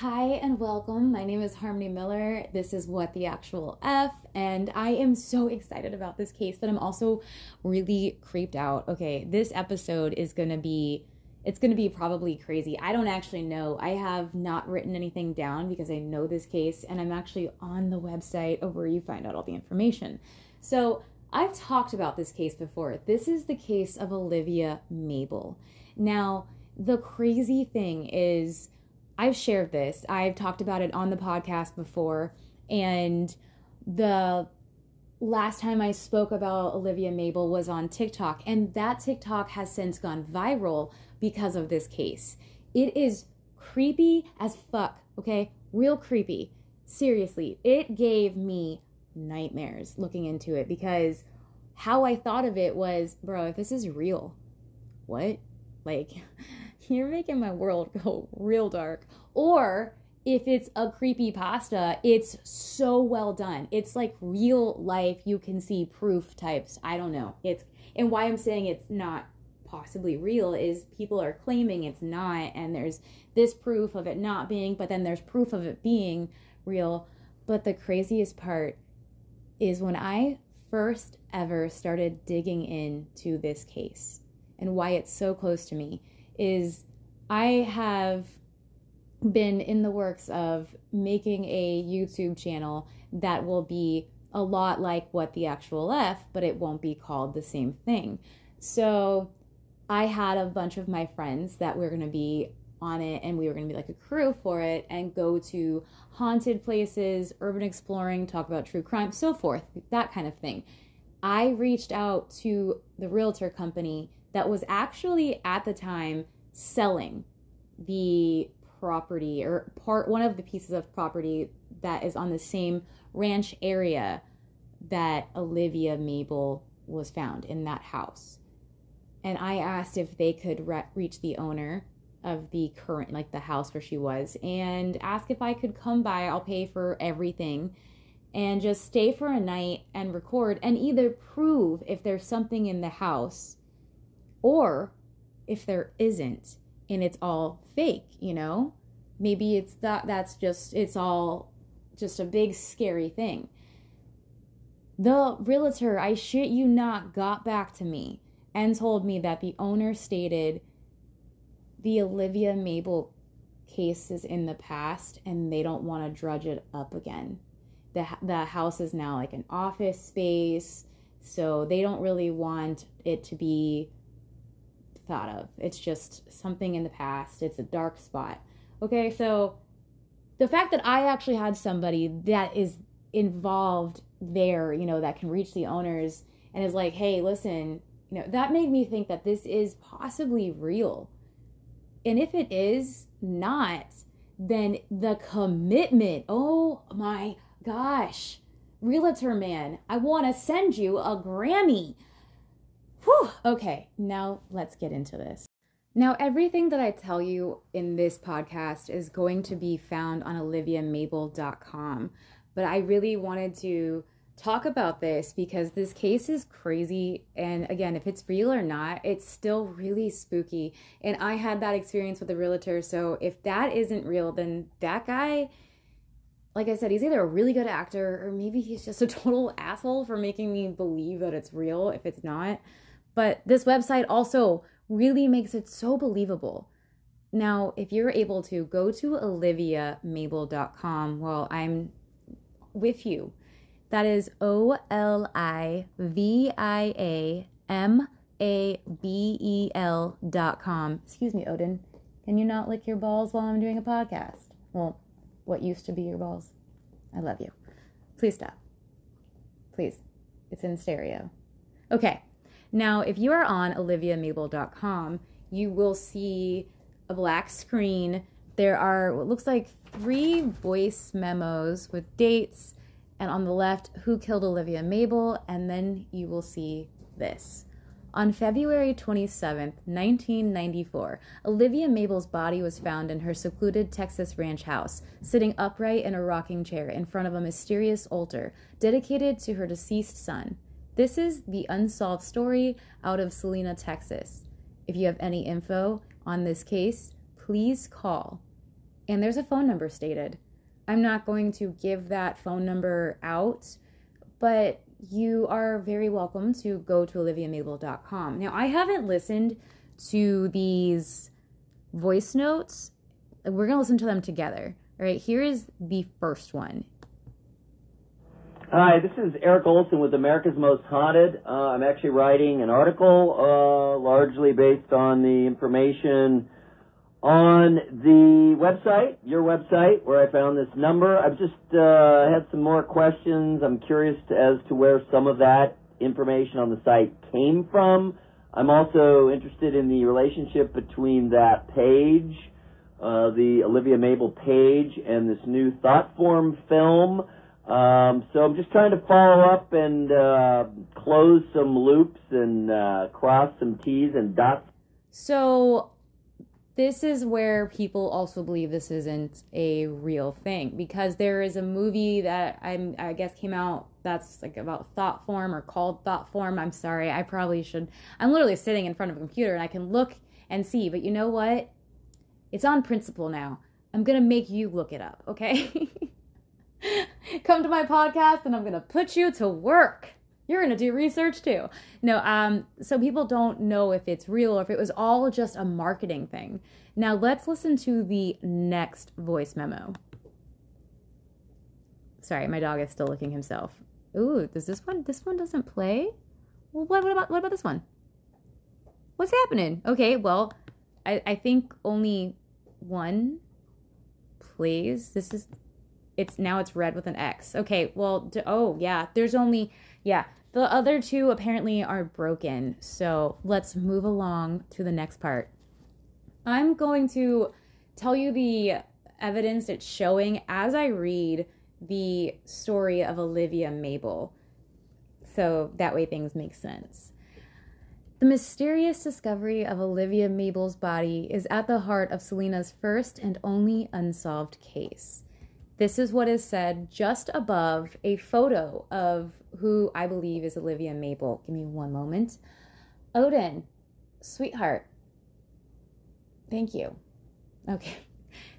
Hi and welcome. My name is Harmony Miller. This is What the Actual F, and I am so excited about this case, but I'm also really creeped out. Okay, this episode is gonna be it's going to be probably crazy. I don't actually know. I have not written anything down because I know this case and I'm actually on the website of where you find out all the information. So, I've talked about this case before. This is the case of Olivia Mabel. Now, the crazy thing is I've shared this. I've talked about it on the podcast before. And the last time I spoke about Olivia Mabel was on TikTok. And that TikTok has since gone viral because of this case. It is creepy as fuck, okay? Real creepy. Seriously, it gave me nightmares looking into it because how I thought of it was, bro, if this is real, what? Like, you're making my world go real dark. Or if it's a creepy pasta, it's so well done. It's like real life, you can see proof types. I don't know. It's and why I'm saying it's not possibly real is people are claiming it's not and there's this proof of it not being, but then there's proof of it being real. But the craziest part is when I first ever started digging into this case and why it's so close to me is I have been in the works of making a YouTube channel that will be a lot like what the actual F, but it won't be called the same thing. So I had a bunch of my friends that were going to be on it and we were going to be like a crew for it and go to haunted places, urban exploring, talk about true crime, so forth, that kind of thing. I reached out to the realtor company that was actually at the time selling the property or part one of the pieces of property that is on the same ranch area that Olivia Mabel was found in that house. And I asked if they could re- reach the owner of the current, like the house where she was, and ask if I could come by. I'll pay for everything and just stay for a night and record and either prove if there's something in the house or if there isn't and it's all fake, you know? Maybe it's that that's just it's all just a big scary thing. The realtor, I shit you not, got back to me and told me that the owner stated the Olivia Mabel case is in the past and they don't want to drudge it up again. The, the house is now like an office space, so they don't really want it to be thought of. It's just something in the past, it's a dark spot. Okay, so the fact that I actually had somebody that is involved there, you know, that can reach the owners and is like, hey, listen, you know, that made me think that this is possibly real. And if it is not, then the commitment, oh my gosh, realtor man, I want to send you a Grammy. Whew. Okay, now let's get into this. Now, everything that I tell you in this podcast is going to be found on oliviamabel.com, but I really wanted to talk about this because this case is crazy. And again, if it's real or not, it's still really spooky. And I had that experience with a realtor. So if that isn't real, then that guy, like I said, he's either a really good actor or maybe he's just a total asshole for making me believe that it's real if it's not. But this website also really makes it so believable. Now, if you're able to go to oliviamabel.com, well, I'm with you that is O L I V I A M A B E L dot com. Excuse me, Odin. Can you not lick your balls while I'm doing a podcast? Well, what used to be your balls? I love you. Please stop. Please. It's in stereo. Okay. Now, if you are on oliviamabel.com, you will see a black screen. There are what looks like three voice memos with dates and on the left, Who Killed Olivia Mabel, and then you will see this. On February 27, 1994, Olivia Mabel's body was found in her secluded Texas ranch house, sitting upright in a rocking chair in front of a mysterious altar dedicated to her deceased son. This is the unsolved story out of Salina, Texas. If you have any info on this case, please call and there's a phone number stated. I'm not going to give that phone number out, but you are very welcome to go to oliviamabel.com. Now, I haven't listened to these voice notes. We're going to listen to them together. All right, here is the first one. Hi, this is Eric Olson with America's Most Haunted. Uh, I'm actually writing an article uh, largely based on the information on the website, your website, where I found this number. I've just uh, had some more questions. I'm curious as to where some of that information on the site came from. I'm also interested in the relationship between that page, uh, the Olivia Mabel page, and this new Thoughtform film. Um, so I'm just trying to follow up and uh, close some loops and uh, cross some T's and dots. So this is where people also believe this isn't a real thing because there is a movie that I'm, I guess came out that's like about thought form or called thought form. I'm sorry, I probably should. I'm literally sitting in front of a computer and I can look and see, but you know what? It's on principle now. I'm gonna make you look it up, okay? Come to my podcast and I'm gonna put you to work you're going to do research too. No, um, so people don't know if it's real or if it was all just a marketing thing. Now let's listen to the next voice memo. Sorry, my dog is still licking himself. Ooh, does this one? This one doesn't play. Well, what, what about what about this one? What's happening? Okay, well, I I think only one plays. This is it's now it's red with an X. Okay, well, oh yeah, there's only yeah, the other two apparently are broken. So let's move along to the next part. I'm going to tell you the evidence it's showing as I read the story of Olivia Mabel. So that way things make sense. The mysterious discovery of Olivia Mabel's body is at the heart of Selena's first and only unsolved case. This is what is said just above a photo of who I believe is Olivia Mabel. Give me one moment. Odin, sweetheart. Thank you. Okay.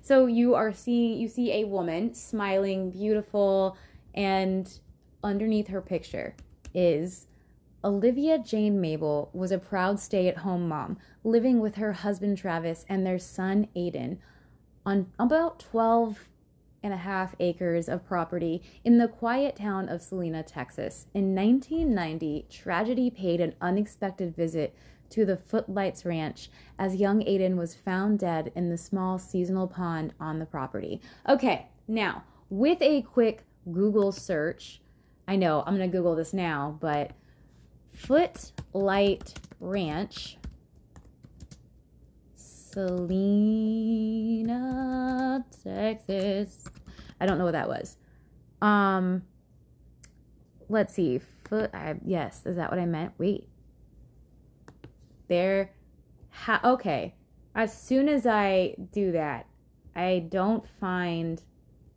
So you are seeing you see a woman smiling, beautiful, and underneath her picture is Olivia Jane Mabel was a proud stay-at-home mom living with her husband Travis and their son Aiden on about 12 and a half acres of property in the quiet town of Selena, Texas. In 1990, tragedy paid an unexpected visit to the Footlights Ranch as young Aiden was found dead in the small seasonal pond on the property. Okay, now, with a quick Google search, I know I'm going to Google this now, but Footlight Ranch Selena, Texas. I don't know what that was. Um, let's see. Foot. I, yes, is that what I meant? Wait. There. Ha- okay. As soon as I do that, I don't find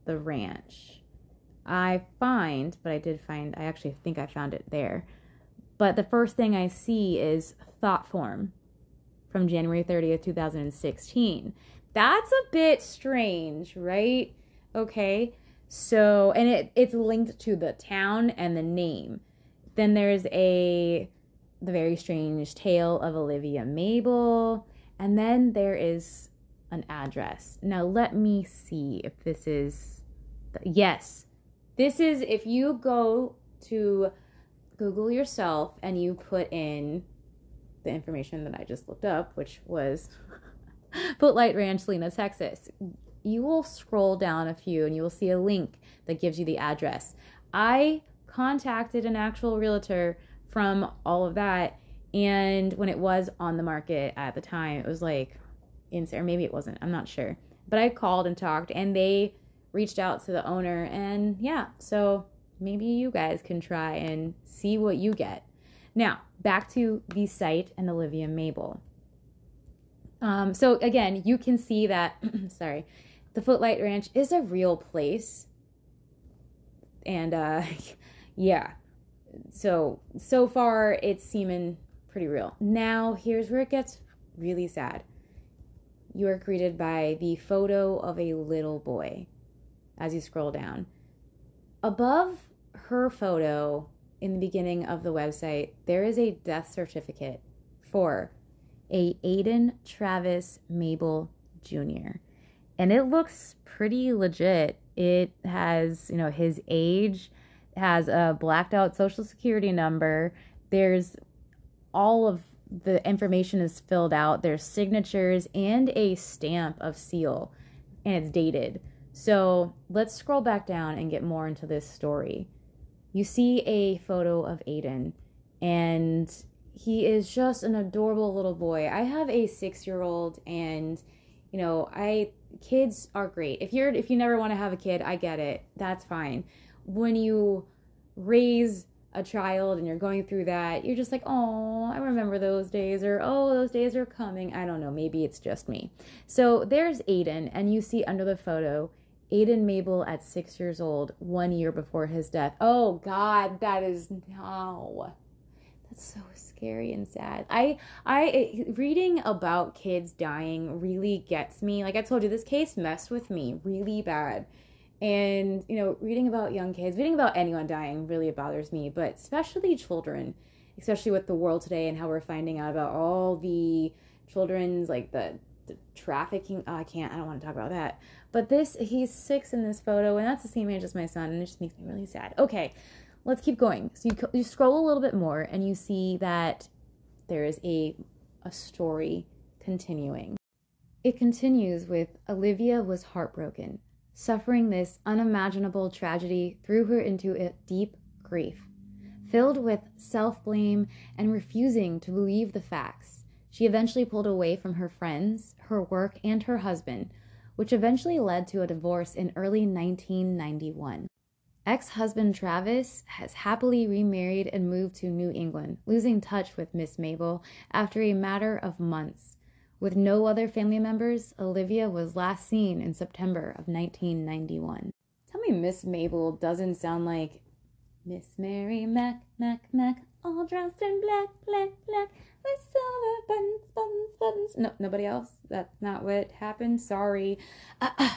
the ranch. I find, but I did find. I actually think I found it there. But the first thing I see is thought form from January 30th, 2016. That's a bit strange, right? Okay. So, and it, it's linked to the town and the name. Then there's a the very strange tale of Olivia Mabel, and then there is an address. Now let me see if this is the, yes. This is if you go to Google yourself and you put in the information that I just looked up, which was Footlight Ranch, Selena, Texas, you will scroll down a few and you will see a link that gives you the address. I contacted an actual realtor from all of that, and when it was on the market at the time, it was like or maybe it wasn't, I'm not sure. But I called and talked, and they reached out to the owner, and yeah, so maybe you guys can try and see what you get. Now, back to the site and Olivia Mabel. Um, so again, you can see that, sorry, the Footlight Ranch is a real place. And uh, yeah, so, so far it's seeming pretty real. Now, here's where it gets really sad. you are greeted by the photo of a little boy as you scroll down. Above her photo in the beginning of the website, there is a death certificate for a Aiden Travis Mabel Jr. And it looks pretty legit. It has, you know, his age, has a blacked out social security number. There's all of the information is filled out. There's signatures and a stamp of seal, and it's dated. So let's scroll back down and get more into this story. You see a photo of Aiden, and he is just an adorable little boy. I have a six year old, and you know, I kids are great. If you're if you never want to have a kid, I get it. That's fine. When you raise a child and you're going through that, you're just like, oh, I remember those days, or oh, those days are coming. I don't know. Maybe it's just me. So there's Aiden, and you see under the photo, Aiden Mabel at six years old, one year before his death. Oh, God, that is no. That's so scary and sad. I I reading about kids dying really gets me. Like I told you this case messed with me really bad. And you know, reading about young kids, reading about anyone dying really bothers me, but especially children, especially with the world today and how we're finding out about all the children's like the trafficking. Oh, I can't. I don't want to talk about that. But this, he's six in this photo, and that's the same age as my son, and it just makes me really sad. Okay, let's keep going. So you, you scroll a little bit more and you see that there is a, a story continuing. It continues with Olivia was heartbroken. Suffering this unimaginable tragedy threw her into a deep grief. Filled with self blame and refusing to believe the facts, she eventually pulled away from her friends, her work, and her husband, which eventually led to a divorce in early 1991. Ex husband Travis has happily remarried and moved to New England, losing touch with Miss Mabel after a matter of months. With no other family members, Olivia was last seen in September of 1991. Tell me Miss Mabel doesn't sound like Miss Mary Mac, Mac, Mac, all dressed in black, black, black, with silver buttons, buttons, buttons. No, nobody else? That's not what happened. Sorry. Uh, uh,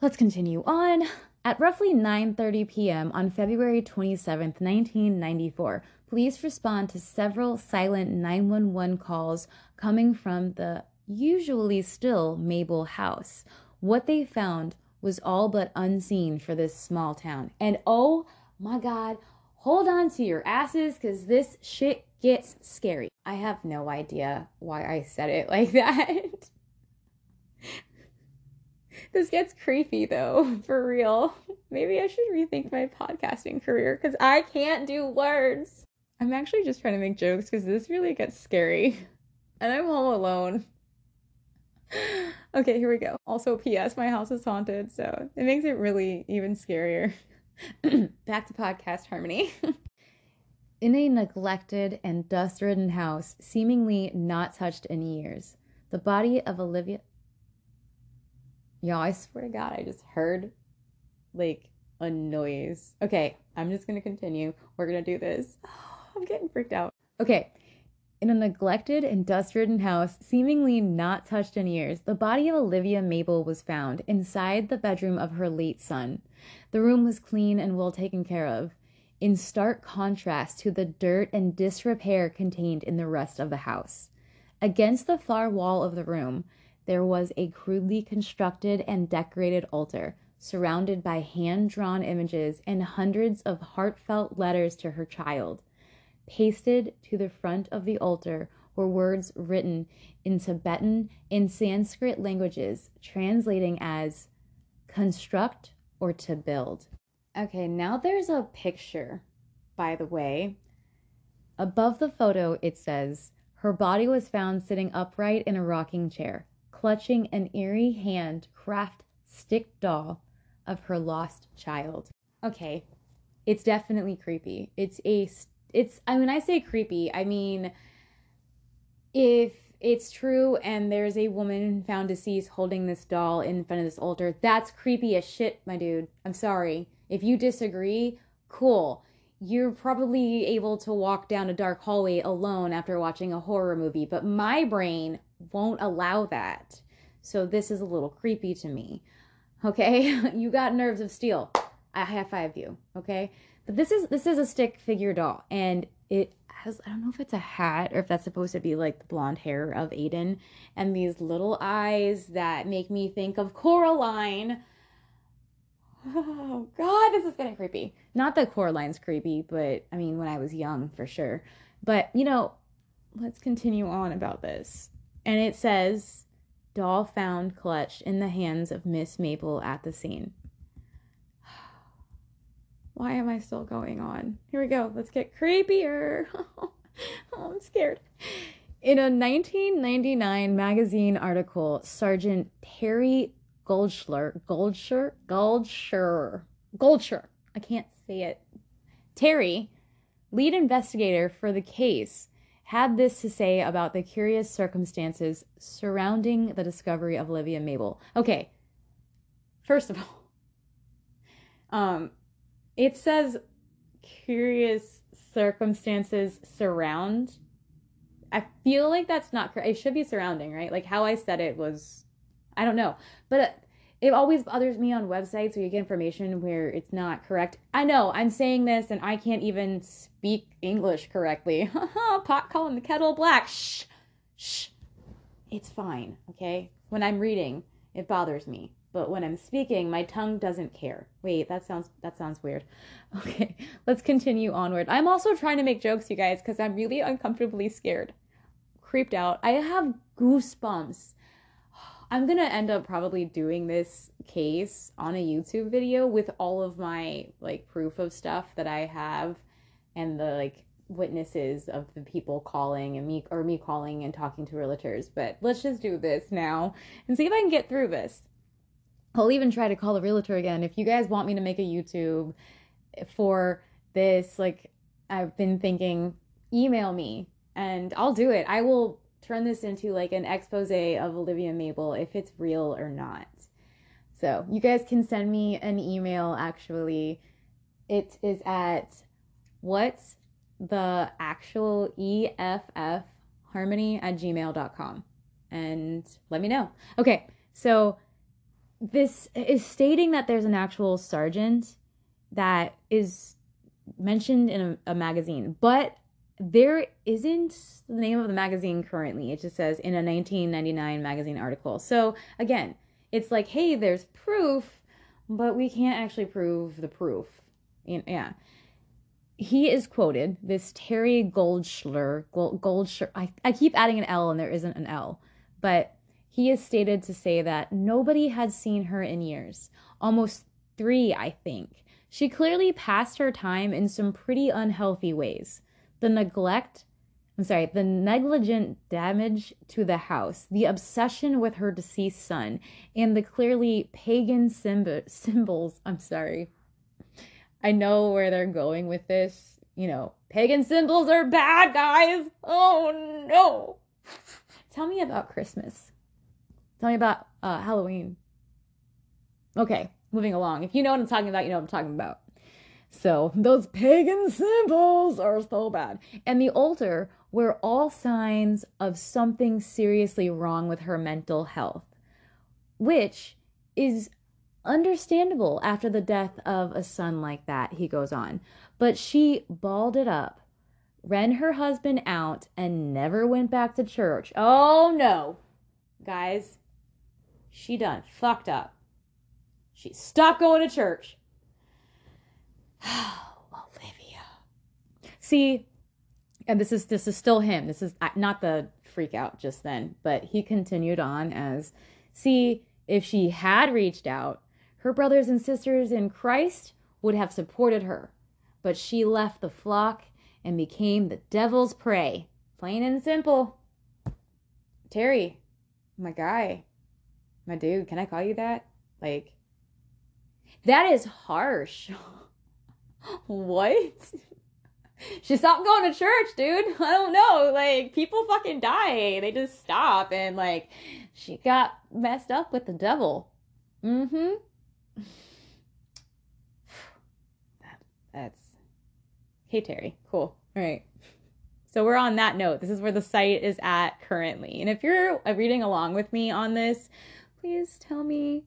let's continue on. At roughly 9:30 p.m. on February 27, 1994, police respond to several silent 911 calls coming from the usually still Mabel house. What they found was all but unseen for this small town. And oh my god, hold on to your asses cuz this shit gets scary. I have no idea why I said it like that. This gets creepy though, for real. Maybe I should rethink my podcasting career because I can't do words. I'm actually just trying to make jokes because this really gets scary. And I'm all alone. Okay, here we go. Also, P.S. My house is haunted, so it makes it really even scarier. Back to podcast harmony. In a neglected and dust ridden house, seemingly not touched in years, the body of Olivia. Y'all, I swear to God, I just heard like a noise. Okay, I'm just gonna continue. We're gonna do this. Oh, I'm getting freaked out. Okay. In a neglected and dust ridden house, seemingly not touched in years, the body of Olivia Mabel was found inside the bedroom of her late son. The room was clean and well taken care of, in stark contrast to the dirt and disrepair contained in the rest of the house. Against the far wall of the room, there was a crudely constructed and decorated altar, surrounded by hand drawn images and hundreds of heartfelt letters to her child. Pasted to the front of the altar were words written in Tibetan and Sanskrit languages, translating as construct or to build. Okay, now there's a picture, by the way. Above the photo, it says, Her body was found sitting upright in a rocking chair clutching an eerie hand craft stick doll of her lost child. Okay, it's definitely creepy. It's a it's I mean I say creepy, I mean if it's true and there's a woman found deceased holding this doll in front of this altar, that's creepy as shit, my dude. I'm sorry. If you disagree, cool. You're probably able to walk down a dark hallway alone after watching a horror movie, but my brain won't allow that. So this is a little creepy to me. Okay? you got nerves of steel. I high five you. Okay? But this is this is a stick figure doll and it has I don't know if it's a hat or if that's supposed to be like the blonde hair of Aiden and these little eyes that make me think of Coraline. Oh god, this is getting creepy. Not that Coraline's creepy, but I mean when I was young for sure. But you know, let's continue on about this. And it says doll found clutched in the hands of Miss Mabel at the scene. Why am I still going on? Here we go. Let's get creepier. oh, I'm scared. In a 1999 magazine article, Sergeant Terry Goldschler, Goldschler, Goldschler, Goldschler, I can't say it. Terry, lead investigator for the case, had this to say about the curious circumstances surrounding the discovery of Olivia Mabel. Okay, first of all, um, it says curious circumstances surround. I feel like that's not correct. It should be surrounding, right? Like how I said it was, I don't know. But it always bothers me on websites where you get information where it's not correct. I know I'm saying this and I can't even speak English correctly. Pot calling the kettle black. Shh, shh. It's fine, okay? When I'm reading, it bothers me but when I'm speaking, my tongue doesn't care. Wait, that sounds that sounds weird. Okay, let's continue onward. I'm also trying to make jokes, you guys, because I'm really uncomfortably scared, creeped out. I have goosebumps. I'm gonna end up probably doing this case on a YouTube video with all of my like proof of stuff that I have and the like witnesses of the people calling and me or me calling and talking to realtors. But let's just do this now and see if I can get through this. I'll even try to call a realtor again. If you guys want me to make a YouTube for this, like I've been thinking, email me and I'll do it. I will turn this into like an expose of Olivia Mabel if it's real or not. So you guys can send me an email actually. It is at what's the actual EFF harmony at gmail.com and let me know. Okay, so this is stating that there's an actual sergeant that is mentioned in a, a, magazine, but there isn't the name of the magazine currently. It just says in a 1999 magazine article. So again, it's like, hey, there's proof, but we can't actually prove the proof. Yeah. He is quoted, this Terry Goldschler, Gold, Goldschler, I, I keep adding an L and there isn't an L, but he is stated to say that nobody had seen her in years, almost three, I think. She clearly passed her time in some pretty unhealthy ways. The neglect, I'm sorry, the negligent damage to the house, the obsession with her deceased son, and the clearly pagan symbols. I'm sorry. I know where they're going with this. You know, pagan symbols are bad, guys. Oh no. Tell me about Christmas. Tell me about uh, Halloween. Okay, moving along. If you know what I'm talking about, you know what I'm talking about. So, those pagan symbols are so bad. And the altar were all signs of something seriously wrong with her mental health, which is understandable after the death of a son like that, he goes on. But she balled it up, ran her husband out, and never went back to church. Oh no, guys, she done fucked up. She stopped going to church. Oh, Olivia. See, and this is this is still him. This is not the freak out just then, but he continued on as see if she had reached out, her brothers and sisters in Christ would have supported her, but she left the flock and became the devil's prey. Plain and simple. Terry, my guy, my dude, can I call you that? Like, that is harsh. what? she stopped going to church, dude. I don't know. Like, people fucking die. They just stop. And, like, she got messed up with the devil. Mm hmm. That, that's. Hey, Terry. Cool. All right. So we're on that note. This is where the site is at currently. And if you're reading along with me on this, please tell me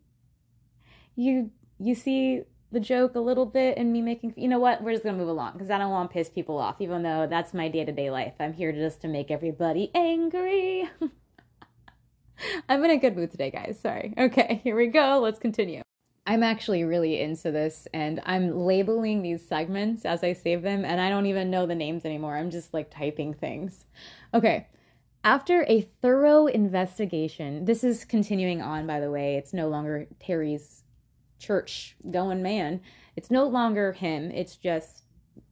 you you see the joke a little bit and me making you know what we're just gonna move along because i don't want to piss people off even though that's my day-to-day life. I'm here just to make everybody angry. I'm in a good mood today guys. Sorry. Okay here we go. Let's continue. I'm actually really into this and i'm labeling these segments as i save them and i don't even know the names anymore. I'm just like typing things. Okay after a thorough investigation this is continuing on by the way it's no longer terry's church going man. It's no longer him. It's just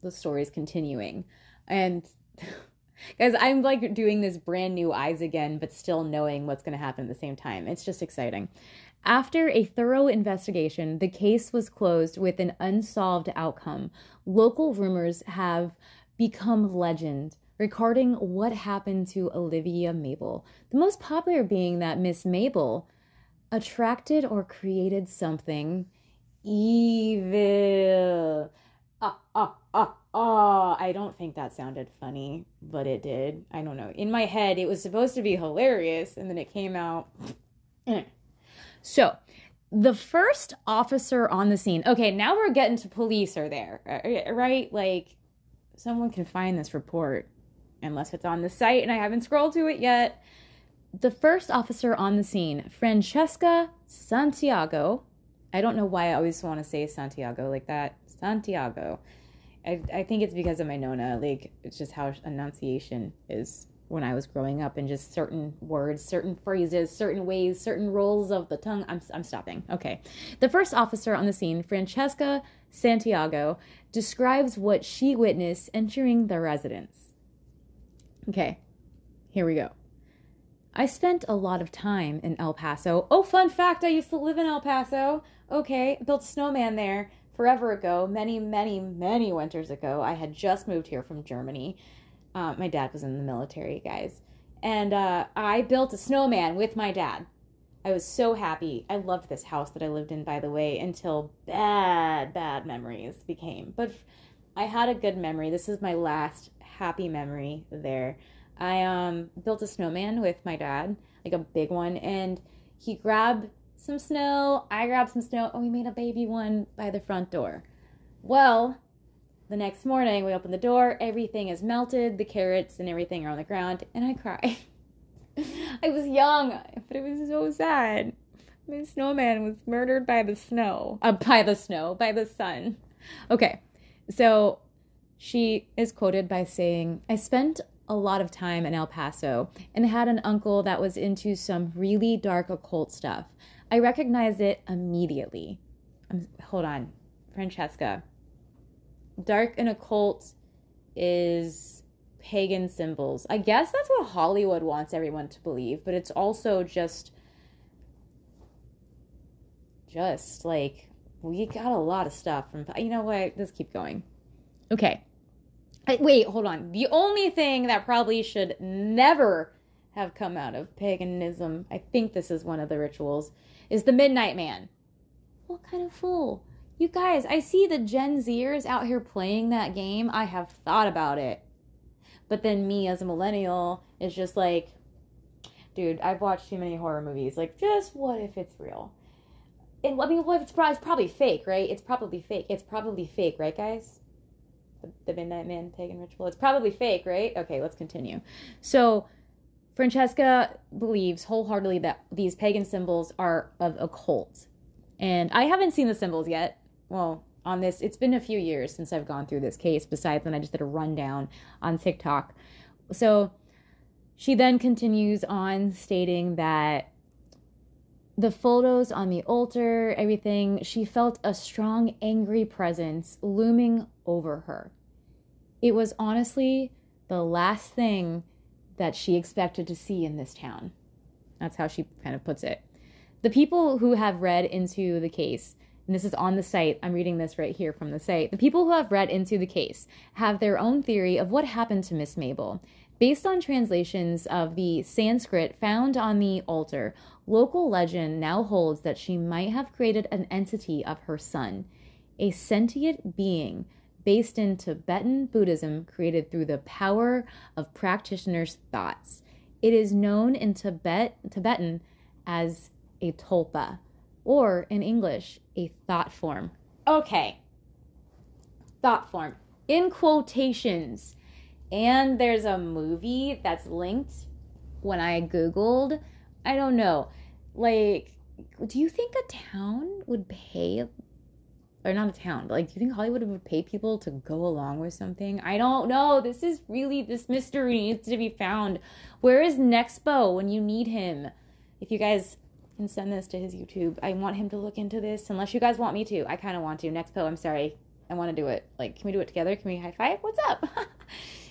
the story's continuing. And guys, I'm like doing this brand new eyes again, but still knowing what's going to happen at the same time. It's just exciting. After a thorough investigation, the case was closed with an unsolved outcome. Local rumors have become legend regarding what happened to Olivia Mabel. The most popular being that Miss Mabel attracted or created something evil. Ah, ah, ah, ah. I don't think that sounded funny, but it did. I don't know. In my head, it was supposed to be hilarious, and then it came out. so, the first officer on the scene. Okay, now we're getting to police are there, right? Like, someone can find this report, unless it's on the site and I haven't scrolled to it yet the first officer on the scene, Francesca Santiago. I don't know why I always want to say Santiago like that. Santiago. I, I think it's because of my Nona. Like, it's just how enunciation is when I was growing up, and just certain words, certain phrases, certain ways, certain rolls of the tongue. I'm, I'm stopping. Okay. The first officer on the scene, Francesca Santiago, describes what she witnessed entering the residence. Okay, here we go. I spent a lot of time in El Paso. Oh, fun fact I used to live in El Paso. Okay, built a snowman there forever ago, many, many, many winters ago. I had just moved here from Germany. Uh, my dad was in the military, guys. And uh, I built a snowman with my dad. I was so happy. I loved this house that I lived in, by the way, until bad, bad memories became. But I had a good memory. This is my last happy memory there. I um built a snowman with my dad, like a big one, and he grabbed some snow. I grabbed some snow, and we made a baby one by the front door. Well, the next morning we open the door, everything is melted, the carrots and everything are on the ground, and I cry. I was young, but it was so sad. My snowman was murdered by the snow. Uh, by the snow, by the sun. Okay, so she is quoted by saying, I spent a lot of time in El Paso and had an uncle that was into some really dark occult stuff. I recognized it immediately. Um, hold on, Francesca. Dark and occult is pagan symbols. I guess that's what Hollywood wants everyone to believe, but it's also just just like we got a lot of stuff from you know what let's keep going okay Wait, hold on. The only thing that probably should never have come out of paganism, I think this is one of the rituals, is the Midnight Man. What kind of fool? You guys, I see the Gen Zers out here playing that game. I have thought about it. But then me as a millennial is just like, dude, I've watched too many horror movies. Like, just what if it's real? And I mean, well, it's probably fake, right? It's probably fake. It's probably fake, right, guys? The, Midnight Man pagan ritual. It's probably fake, right? Okay, let's continue. So, Francesca believes wholeheartedly that these pagan symbols are of occult. And I haven't seen the symbols yet. Well, on this, it's been a few years since I've gone through this case, besides when I just did a rundown on TikTok. So, she then continues on stating that the photos on the altar, everything, she felt a strong, angry presence looming over her. It was honestly the last thing that she expected to see in this town. That's how she kind of puts it. The people who have read into the case, and this is on the site, I'm reading this right here from the site. The people who have read into the case have their own theory of what happened to Miss Mabel. Based on translations of the Sanskrit found on the altar, local legend now holds that she might have created an entity of her son, a sentient being based in Tibetan Buddhism created through the power of practitioners' thoughts. It is known in Tibet, Tibetan as a tulpa, or in English, a thought form. Okay, thought form in quotations. And there's a movie that's linked when I Googled. I don't know. Like, do you think a town would pay or not a town, but like, do you think Hollywood would pay people to go along with something? I don't know. This is really, this mystery needs to be found. Where is Nexpo when you need him? If you guys can send this to his YouTube, I want him to look into this. Unless you guys want me to, I kind of want to. Nexpo, I'm sorry. I want to do it. Like, can we do it together? Can we high five? What's up?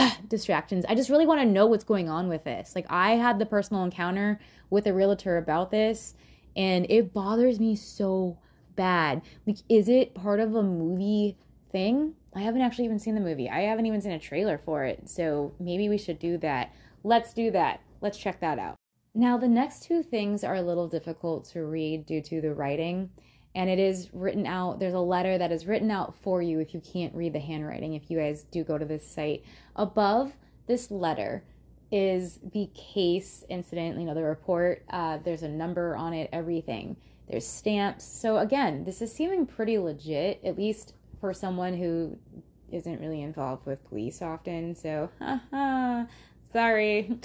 Distractions. I just really want to know what's going on with this. Like, I had the personal encounter with a realtor about this, and it bothers me so bad. Like, is it part of a movie thing? I haven't actually even seen the movie. I haven't even seen a trailer for it. So maybe we should do that. Let's do that. Let's check that out. Now, the next two things are a little difficult to read due to the writing. And it is written out, there's a letter that is written out for you if you can't read the handwriting, if you guys do go to this site. Above this letter is the case incident, you know, the report. Uh, there's a number on it, everything. There's stamps. So again, this is seeming pretty legit, at least for someone who isn't really involved with police often. So, sorry.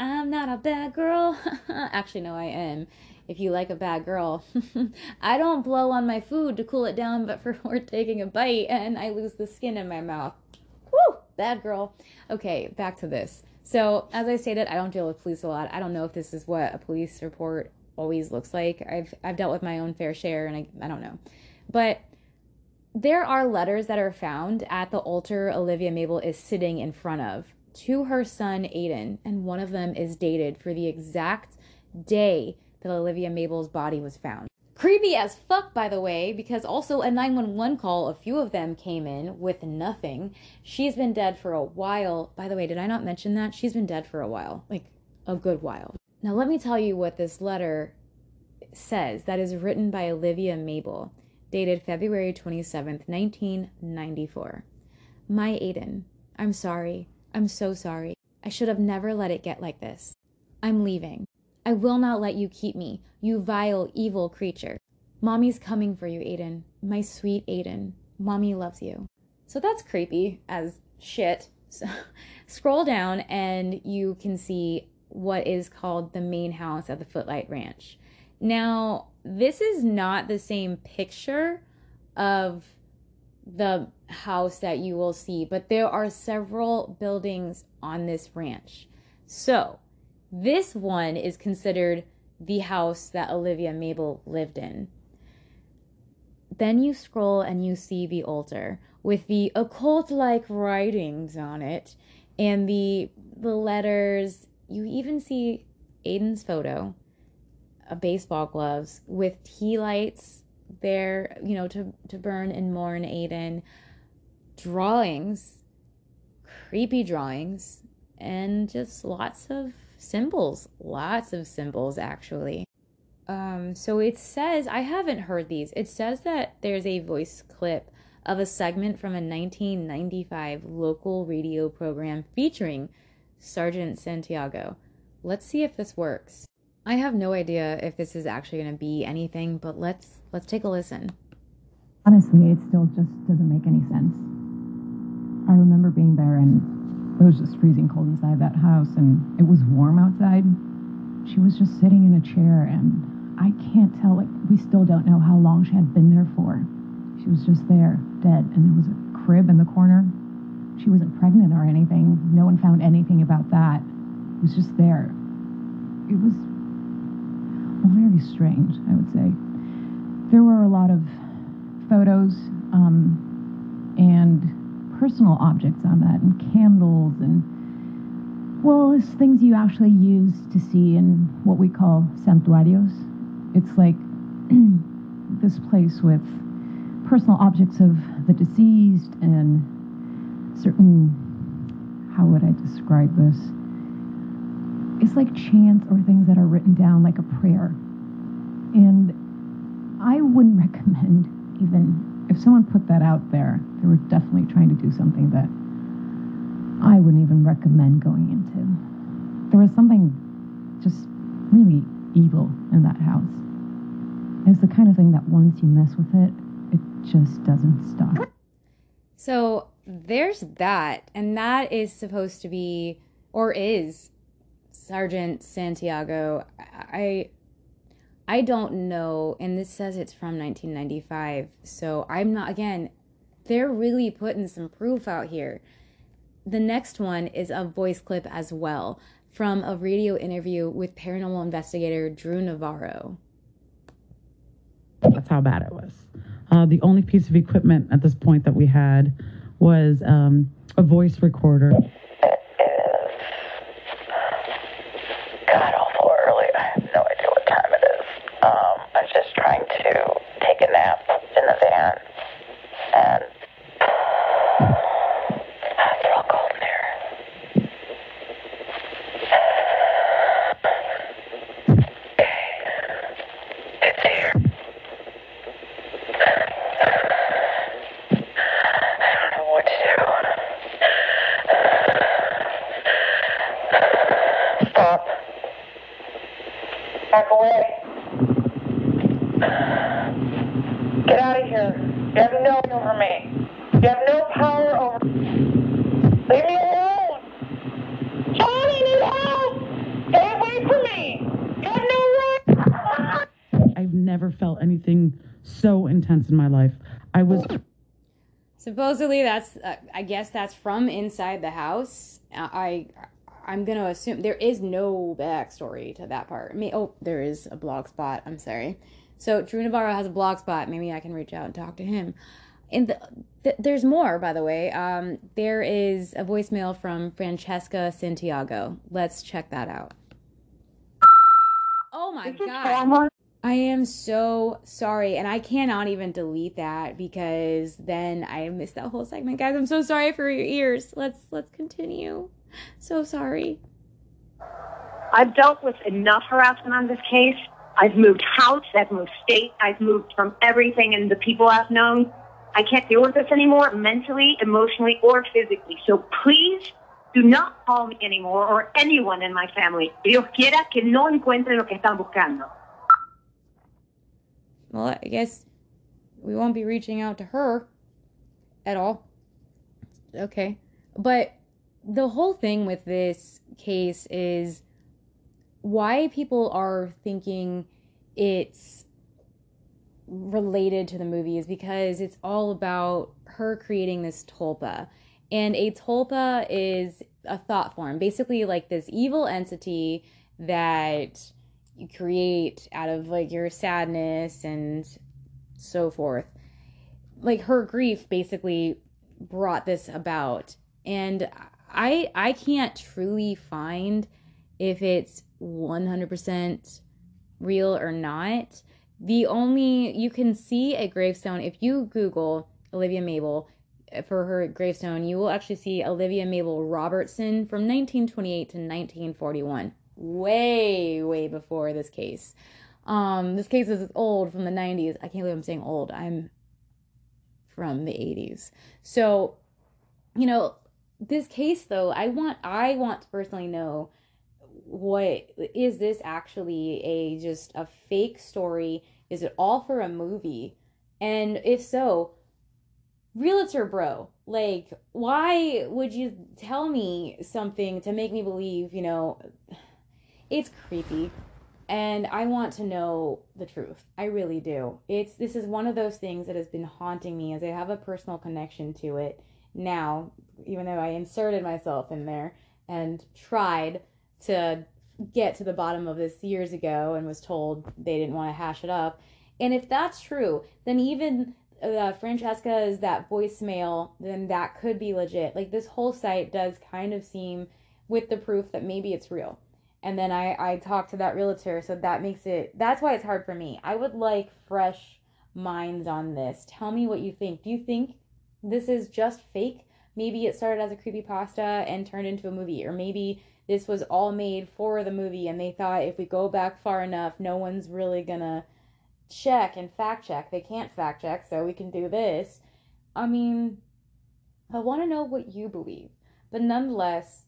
I'm not a bad girl. Actually, no, I am. If you like a bad girl, I don't blow on my food to cool it down, but for taking a bite and I lose the skin in my mouth. Woo, bad girl. Okay, back to this. So, as I stated, I don't deal with police a lot. I don't know if this is what a police report always looks like. I've I've dealt with my own fair share and I, I don't know. But there are letters that are found at the altar Olivia Mabel is sitting in front of to her son Aiden, and one of them is dated for the exact day that Olivia Mabel's body was found. Creepy as fuck, by the way, because also a 911 call, a few of them came in with nothing. She's been dead for a while. By the way, did I not mention that? She's been dead for a while, like a good while. Now, let me tell you what this letter says that is written by Olivia Mabel, dated February 27th, 1994. My Aiden, I'm sorry. I'm so sorry. I should have never let it get like this. I'm leaving. I will not let you keep me, you vile, evil creature. Mommy's coming for you, Aiden. My sweet Aiden. Mommy loves you. So that's creepy as shit. So, scroll down and you can see what is called the main house at the Footlight Ranch. Now, this is not the same picture of the house that you will see, but there are several buildings on this ranch. So, this one is considered the house that Olivia Mabel lived in. Then you scroll and you see the altar with the occult like writings on it and the the letters you even see Aiden's photo, a baseball gloves with tea lights there, you know, to to burn and mourn Aiden, drawings, creepy drawings, and just lots of symbols, lots of symbols actually. Um, so it says I haven't heard these. It says that there's a voice clip of a segment from a 1995 local radio program featuring Sergeant Santiago. Let's see if this works. I have no idea if this is actually going to be anything, but let's let's take a listen. Honestly, it still just doesn't make any sense. I remember being there and it was just freezing cold inside that house and it was warm outside. She was just sitting in a chair and I can't tell like we still don't know how long she had been there for. She was just there, dead, and there was a crib in the corner she wasn't pregnant or anything. No one found anything about that. It was just there. It was very strange, I would say. There were a lot of photos um, and personal objects on that, and candles, and well, it's things you actually use to see in what we call santuarios. It's like this place with personal objects of the deceased and certain, how would I describe this? It's like chants or things that are written down like a prayer. And I wouldn't recommend even if someone put that out there, they were definitely trying to do something that I wouldn't even recommend going into. There was something just really evil in that house. It's the kind of thing that once you mess with it, it just doesn't stop. So there's that, and that is supposed to be, or is, Sergeant Santiago. I I don't know, and this says it's from 1995, so I'm not, again, they're really putting some proof out here. The next one is a voice clip as well from a radio interview with paranormal investigator Drew Navarro. That's how bad it was. Uh, the only piece of equipment at this point that we had was um, a voice recorder. Supposedly that's uh, i guess that's from inside the house. I i'm gonna assume there is no backstory to that part. I mean, oh there is a blog spot i'm sorry. So drew navarro has a blog spot maybe i can reach out and talk to him. And the, the, there's more by the way. Um, there is a voicemail from francesca santiago. Let's check that out. Oh my god I am so sorry, and I cannot even delete that because then I missed that whole segment, guys. I'm so sorry for your ears. Let's let's continue. So sorry. I've dealt with enough harassment on this case. I've moved house, I've moved state, I've moved from everything and the people I've known. I can't deal with this anymore, mentally, emotionally, or physically. So please do not call me anymore or anyone in my family. Dios quiera que no encuentren lo que están buscando well, I guess we won't be reaching out to her at all. Okay. But the whole thing with this case is why people are thinking it's related to the movie is because it's all about her creating this tulpa. And a tulpa is a thought form, basically like this evil entity that you create out of like your sadness and so forth. Like her grief basically brought this about. And I I can't truly find if it's 100% real or not. The only you can see a gravestone if you Google Olivia Mabel eh, for her gravestone, you will actually see Olivia Mabel Robertson from 1928 to 1941 way, way before this case. Um, this case is old from the 90s. I can't believe I'm saying old. I'm from the 80s. So, you know, this case though, I want I want to personally know what is this actually a just a fake story? Is it all for a movie? And if so, realtor bro, like why would you tell me something to make me believe, you know, it's creepy and I want to know the truth. I really do. It's this is one of those things that has been haunting me as I have a personal connection to it now, even though I inserted myself in there and tried to get to the bottom of this years ago and was told they didn't want to hash it up. And if that's true, then even uh, Francesca's that voicemail, then that could be legit. Like this whole site does kind of seem with the proof that maybe it's real and then I I talked to that realtor, so that makes it that's why it's hard for me. I would like fresh minds on this. Tell me what you think. Do you think this is just fake? Maybe it started as a creepy pasta and turned into a movie, or maybe this was all made for the movie and they thought if we go back far enough, no one's really gonna check and fact check. They can't fact check, so we can do this. I mean, I want to know what you believe. But nonetheless,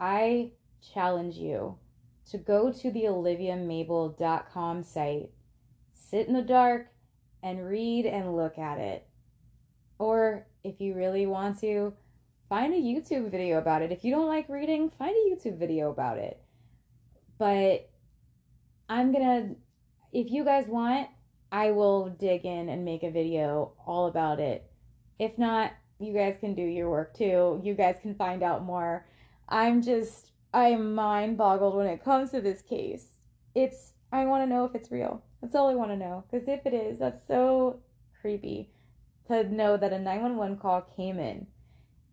I challenge you to go to the oliviamabel.com site, sit in the dark, and read and look at it. Or if you really want to, find a YouTube video about it. If you don't like reading, find a YouTube video about it. But I'm gonna, if you guys want, I will dig in and make a video all about it. If not, you guys can do your work too. You guys can find out more. I'm just, I'm mind boggled when it comes to this case. It's, I want to know if it's real. That's all I want to know. Because if it is, that's so creepy to know that a 911 call came in.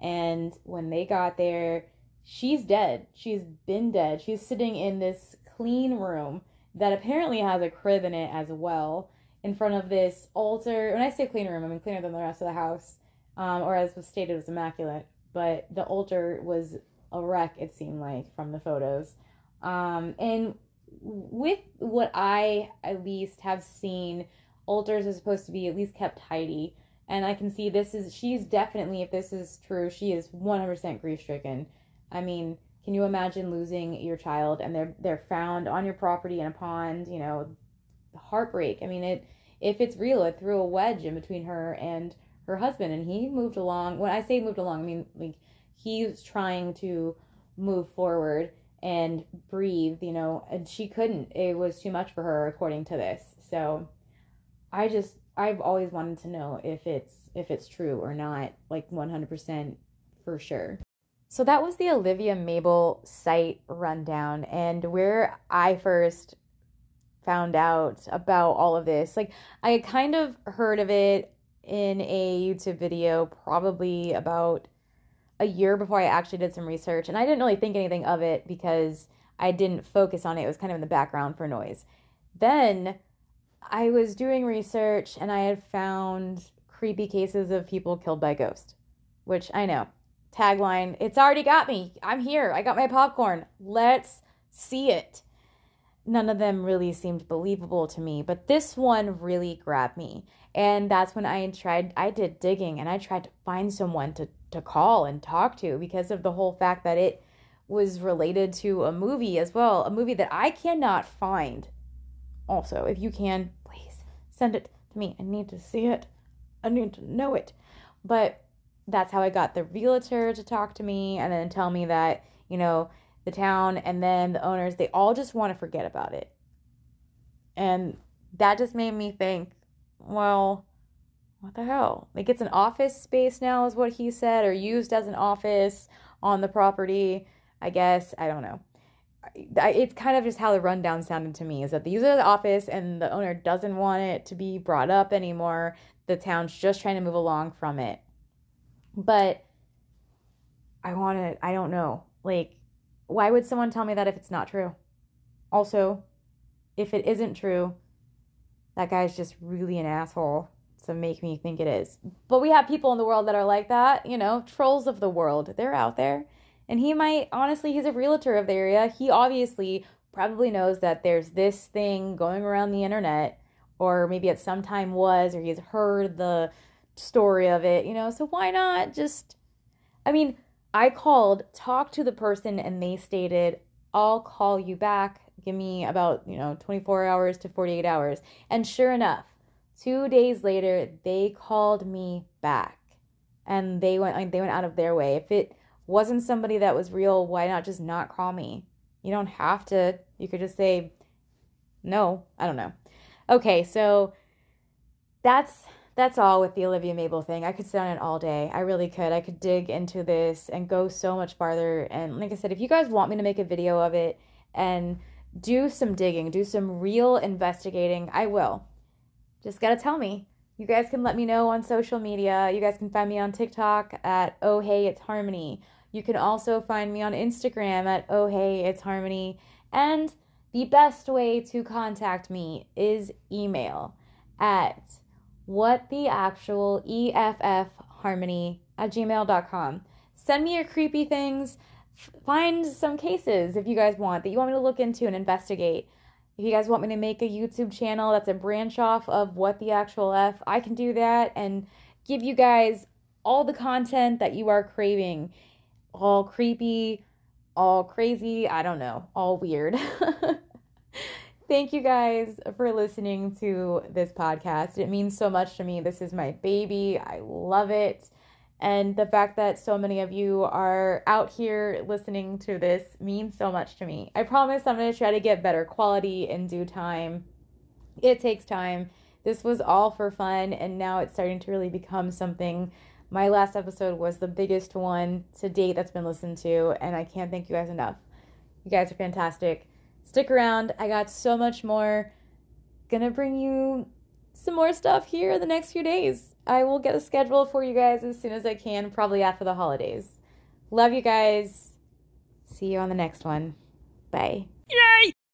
And when they got there, she's dead. She's been dead. She's sitting in this clean room that apparently has a crib in it as well in front of this altar. When I say clean room, I mean cleaner than the rest of the house, um, or as was stated, was immaculate. But the altar was a wreck, it seemed like, from the photos. Um, and with what I at least have seen, altars are supposed to be at least kept tidy. And I can see this is, she's definitely, if this is true, she is 100% grief stricken. I mean, can you imagine losing your child and they're they're found on your property in a pond, you know, heartbreak. I mean, it if it's real, it threw a wedge in between her and her husband, and he moved along. When I say moved along, I mean like he's trying to move forward and breathe, you know, and she couldn't. It was too much for her, according to this. So, I just I've always wanted to know if it's if it's true or not, like 100% for sure. So that was the Olivia Mabel site rundown and where I first found out about all of this. Like I kind of heard of it in a YouTube video probably about a year before I actually did some research and I didn't really think anything of it because I didn't focus on it. It was kind of in the background for noise. Then I was doing research and I had found creepy cases of people killed by ghosts, which I know. Tagline, it's already got me. I'm here. I got my popcorn. Let's see it none of them really seemed believable to me, but this one really grabbed me. And that's when I tried, I did digging and I tried to find someone to, to call and talk to because of the whole fact that it was related to a movie as well, a movie that I cannot find. Also, if you can, please send it to me. I need to see it. I need to know it. But that's how I got the realtor to talk to me and then tell me that, you know, the town, and then the owners, they all just want to forget about it. And that just made me think, well, what the hell? Like it's an office space now, is what he said, or used as an office on the property. I guess. I don't know. It's kind of just how the rundown sounded to me is that they use it as office and the owner doesn't want it to be brought up anymore. The town's just trying to move along from it. But I want to, I don't know. Like, why would someone tell me that if it's not true? Also, if it isn't true, that guy's just really an asshole to make me think it is. But we have people in the world that are like that, you know, trolls of the world. They're out there. And he might, honestly, he's a realtor of the area. He obviously probably knows that there's this thing going around the internet, or maybe at some time was, or he's heard the story of it, you know. So why not just, I mean, I called, talked to the person, and they stated, I'll call you back. Give me about, you know, 24 hours to 48 hours. And sure enough, two days later, they called me back. And they went like, they went out of their way. If it wasn't somebody that was real, why not just not call me? You don't have to. You could just say no. I don't know. Okay, so that's that's all with the Olivia Mabel thing. I could sit on it all day. I really could. I could dig into this and go so much farther. And like I said, if you guys want me to make a video of it and do some digging, do some real investigating, I will. Just got to tell me. You guys can let me know on social media. You guys can find me on TikTok at Oh Hey It's Harmony. You can also find me on Instagram at Oh Hey It's Harmony. And the best way to contact me is email at what the actual EFF harmony at gmail.com. Send me your creepy things. Find some cases if you guys want that you want me to look into and investigate. If you guys want me to make a YouTube channel that's a branch off of What the Actual F, I can do that and give you guys all the content that you are craving. All creepy, all crazy, I don't know, all weird. Thank you guys for listening to this podcast. It means so much to me. This is my baby. I love it. And the fact that so many of you are out here listening to this means so much to me. I promise I'm going to try to get better quality in due time. It takes time. This was all for fun, and now it's starting to really become something. My last episode was the biggest one to date that's been listened to, and I can't thank you guys enough. You guys are fantastic. Stick around. I got so much more. Gonna bring you some more stuff here in the next few days. I will get a schedule for you guys as soon as I can, probably after the holidays. Love you guys. See you on the next one. Bye. Yay!